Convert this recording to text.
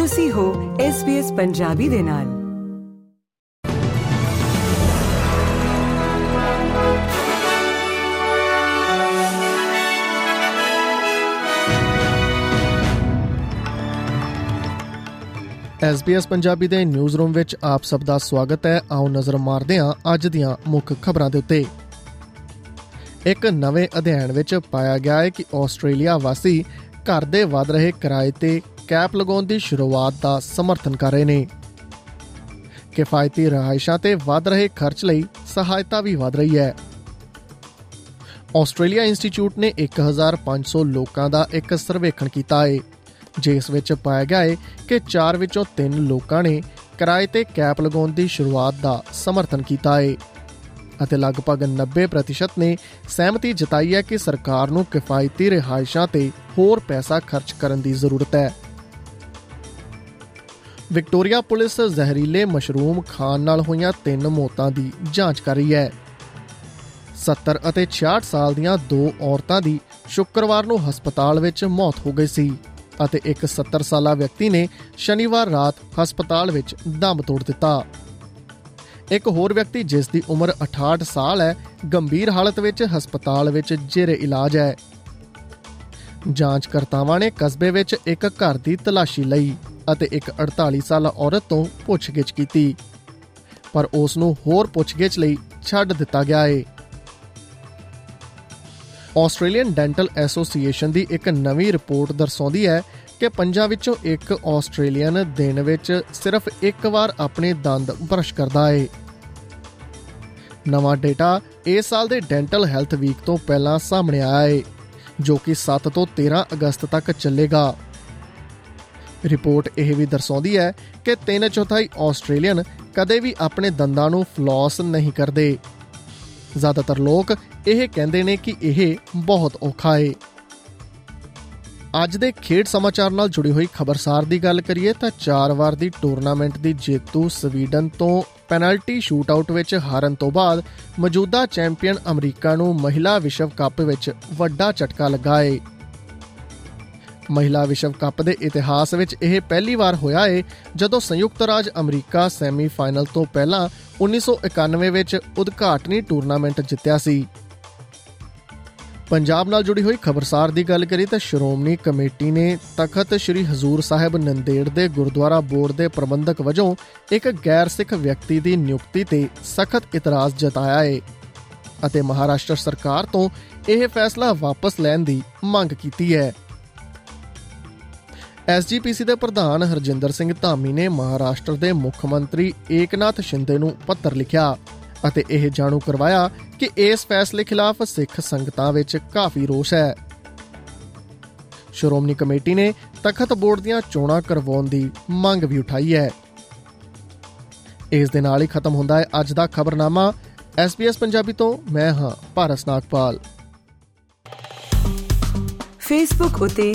ਤੁਸੀਂ ਹੋ SBS ਪੰਜਾਬੀ ਦੇ ਨਾਲ। SBS ਪੰਜਾਬੀ ਦੇ ਨਿਊਜ਼ ਰੂਮ ਵਿੱਚ ਆਪ ਸਭ ਦਾ ਸਵਾਗਤ ਹੈ। ਆਓ ਨਜ਼ਰ ਮਾਰਦੇ ਹਾਂ ਅੱਜ ਦੀਆਂ ਮੁੱਖ ਖਬਰਾਂ ਦੇ ਉੱਤੇ। ਇੱਕ ਨਵੇਂ ਅਧਿਐਨ ਵਿੱਚ ਪਾਇਆ ਗਿਆ ਹੈ ਕਿ ਆਸਟ੍ਰੇਲੀਆ ਵਾਸੀ ਘਰ ਦੇ ਵਧ ਰਹੇ ਕਿਰਾਏ ਤੇ ਕੈਪ ਲਗਾਉਣ ਦੀ ਸ਼ੁਰੂਆਤ ਦਾ ਸਮਰਥਨ ਕਰ ਰਹੇ ਨੇ। ਕਿਫਾਇਤੀ ਰਹਾਇਸ਼ਾਂ ਤੇ ਵਧ ਰਹੇ ਖਰਚ ਲਈ ਸਹਾਇਤਾ ਵੀ ਵਧ ਰਹੀ ਹੈ। ਆਸਟ੍ਰੇਲੀਆ ਇੰਸਟੀਚਿਊਟ ਨੇ 1500 ਲੋਕਾਂ ਦਾ ਇੱਕ ਸਰਵੇਖਣ ਕੀਤਾ ਹੈ, ਜਿਸ ਵਿੱਚ ਪਾਇਆ ਗਿਆ ਹੈ ਕਿ 4 ਵਿੱਚੋਂ 3 ਲੋਕਾਂ ਨੇ ਕਿਰਾਏ ਤੇ ਕੈਪ ਲਗਾਉਣ ਦੀ ਸ਼ੁਰੂਆਤ ਦਾ ਸਮਰਥਨ ਕੀਤਾ ਹੈ ਅਤੇ ਲਗਭਗ 90% ਨੇ ਸਹਿਮਤੀ ਜਤਾਈ ਹੈ ਕਿ ਸਰਕਾਰ ਨੂੰ ਕਿਫਾਇਤੀ ਰਿਹਾਇਸ਼ਾਂ ਤੇ ਹੋਰ ਪੈਸਾ ਖਰਚ ਕਰਨ ਦੀ ਜ਼ਰੂਰਤ ਹੈ। ਵਿਕਟੋਰੀਆ ਪੁਲਿਸ ਜ਼ਹਿਰੀਲੇ ਮਸ਼ਰੂਮ ਖਾਣ ਨਾਲ ਹੋਈਆਂ ਤਿੰਨ ਮੌਤਾਂ ਦੀ ਜਾਂਚ ਕਰ ਰਹੀ ਹੈ। 70 ਅਤੇ 66 ਸਾਲ ਦੀਆਂ ਦੋ ਔਰਤਾਂ ਦੀ ਸ਼ੁੱਕਰਵਾਰ ਨੂੰ ਹਸਪਤਾਲ ਵਿੱਚ ਮੌਤ ਹੋ ਗਈ ਸੀ ਅਤੇ ਇੱਕ 70 ਸਾਲਾ ਵਿਅਕਤੀ ਨੇ ਸ਼ਨੀਵਾਰ ਰਾਤ ਹਸਪਤਾਲ ਵਿੱਚ ਦਮ ਤੋੜ ਦਿੱਤਾ। ਇੱਕ ਹੋਰ ਵਿਅਕਤੀ ਜਿਸ ਦੀ ਉਮਰ 68 ਸਾਲ ਹੈ, ਗੰਭੀਰ ਹਾਲਤ ਵਿੱਚ ਹਸਪਤਾਲ ਵਿੱਚ ਜੇਰੇ ਇਲਾਜ ਹੈ। ਜਾਂਚਕਰਤਾਵਾਂ ਨੇ ਕਸਬੇ ਵਿੱਚ ਇੱਕ ਘਰ ਦੀ ਤਲਾਸ਼ੀ ਲਈ। ਅਤੇ ਇੱਕ 48 ਸਾਲਾ ਔਰਤ ਤੋਂ ਪੁੱਛਗਿੱਛ ਕੀਤੀ। ਪਰ ਉਸ ਨੂੰ ਹੋਰ ਪੁੱਛਗਿੱਛ ਲਈ ਛੱਡ ਦਿੱਤਾ ਗਿਆ ਹੈ ਆਸਟ੍ਰੇਲੀਅਨ ਡੈਂਟਲ ਐਸੋਸੀਏਸ਼ਨ ਦੀ ਇੱਕ ਨਵੀਂ ਰਿਪੋਰਟ ਦਰਸਾਉਂਦੀ ਹੈ ਕਿ ਪੰਜਾਂ ਵਿੱਚੋਂ ਇੱਕ ਆਸਟ੍ਰੇਲੀਅਨ ਦਿਨ ਵਿੱਚ ਸਿਰਫ ਇੱਕ ਵਾਰ ਆਪਣੇ ਦੰਦ ਬਰਸ਼ ਕਰਦਾ ਹੈ ਨਵਾਂ ਡੇਟਾ ਇਸ ਸਾਲ ਦੇ ਡੈਂਟਲ ਹੈਲਥ ਵੀਕ ਤੋਂ ਪਹਿਲਾਂ ਸਾਹਮਣੇ ਆਇਆ ਹੈ ਜੋ ਕਿ 7 ਤੋਂ 13 ਅਗਸਤ ਤੱਕ ਚੱਲੇਗਾ। ਰਿਪੋਰਟ ਇਹ ਵੀ ਦਰਸਾਉਂਦੀ ਹੈ ਕਿ 3 ਚੌਥਾਈ ਆਸਟ੍ਰੇਲੀਅਨ ਕਦੇ ਵੀ ਆਪਣੇ ਦੰਦਾਂ ਨੂੰ ਫਲੌਸ ਨਹੀਂ ਕਰਦੇ। ਜ਼ਿਆਦਾਤਰ ਲੋਕ ਇਹ ਕਹਿੰਦੇ ਨੇ ਕਿ ਇਹ ਬਹੁਤ ਔਖਾ ਹੈ ਅੱਜ ਦੇ ਖੇਡ ਸਮਾਚਾਰ ਨਾਲ ਜੁੜੀ ਹੋਈ ਖਬਰਸਾਰ ਦੀ ਗੱਲ ਕਰੀਏ ਤਾਂ 4 ਵਾਰ ਦੀ ਟੂਰਨਾਮੈਂਟ ਦੀ ਜੇਤੂ ਸਵੀਡਨ ਤੋਂ ਪੈਨਲਟੀ ਸ਼ੂਟਆਊਟ ਵਿੱਚ ਹਾਰਨ ਤੋਂ ਬਾਅਦ ਮੌਜੂਦਾ ਚੈਂਪੀਅਨ ਅਮਰੀਕਾ ਨੂੰ ਮਹਿਲਾ ਵਿਸ਼ਵ ਕੱਪ ਵਿੱਚ ਵੱਡਾ ਝਟਕਾ ਲੱਗਾ ਹੈ ਮਹਿਲਾ ਵਿਸ਼ਵ ਕੱਪ ਦੇ ਇਤਿਹਾਸ ਵਿੱਚ ਇਹ ਪਹਿਲੀ ਵਾਰ ਹੋਇਆ ਹੈ ਜਦੋਂ ਸੰਯੁਕਤ ਰਾਜ ਅਮਰੀਕਾ ਸੈਮੀਫਾਈਨਲ ਤੋਂ ਪਹਿਲਾਂ 1991 ਵਿੱਚ ਉਦਘਾਟਨੀ ਟੂਰਨਾਮੈਂਟ ਜਿੱਤਿਆ ਸੀ। ਪੰਜਾਬ ਨਾਲ ਜੁੜੀ ਹੋਈ ਖਬਰਸਾਰ ਦੀ ਗੱਲ ਕਰੀ ਤਾਂ ਸ਼੍ਰੋਮਣੀ ਕਮੇਟੀ ਨੇ ਤਖਤ ਸ੍ਰੀ ਹਜ਼ੂਰ ਸਾਹਿਬ ਨੰਦੇੜ ਦੇ ਗੁਰਦੁਆਰਾ ਬੋਰਡ ਦੇ ਪ੍ਰਬੰਧਕ ਵਜੋਂ ਇੱਕ ਗੈਰ ਸਿੱਖ ਵਿਅਕਤੀ ਦੀ ਨਿਯੁਕਤੀ ਤੇ ਸਖਤ ਇਤਰਾਜ਼ ਜਤਾਇਆ ਹੈ ਅਤੇ ਮਹਾਰਾਸ਼ਟਰ ਸਰਕਾਰ ਤੋਂ ਇਹ ਫੈਸਲਾ ਵਾਪਸ ਲੈਣ ਦੀ ਮੰਗ ਕੀਤੀ ਹੈ। ਐਸਜੀਪੀਸੀ ਦੇ ਪ੍ਰਧਾਨ ਹਰਜਿੰਦਰ ਸਿੰਘ ਧਾਮੀ ਨੇ ਮਹਾਰਾਸ਼ਟਰ ਦੇ ਮੁੱਖ ਮੰਤਰੀ ਏਕਨਾਥ ਸ਼ਿੰਦੇ ਨੂੰ ਪੱਤਰ ਲਿਖਿਆ ਅਤੇ ਇਹ ਜਾਣੂ ਕਰਵਾਇਆ ਕਿ ਇਸ ਫੈਸਲੇ ਖਿਲਾਫ ਸਿੱਖ ਸੰਗਤਾਂ ਵਿੱਚ ਕਾਫੀ ਰੋਸ ਹੈ। ਸ਼੍ਰੋਮਣੀ ਕਮੇਟੀ ਨੇ ਤਖਤ ਬੋਰਡ ਦੀਆਂ ਚੋਣਾਂ ਕਰਵਾਉਣ ਦੀ ਮੰਗ ਵੀ ਉਠਾਈ ਹੈ। ਇਸ ਦੇ ਨਾਲ ਹੀ ਖਤਮ ਹੁੰਦਾ ਹੈ ਅੱਜ ਦਾ ਖਬਰਨਾਮਾ। SBS ਪੰਜਾਬੀ ਤੋਂ ਮੈਂ ਹਾਂ ਭਾਰਤ ਨਾਗਪਾਲ। ਫੇਸਬੁੱਕ ਉਤੇ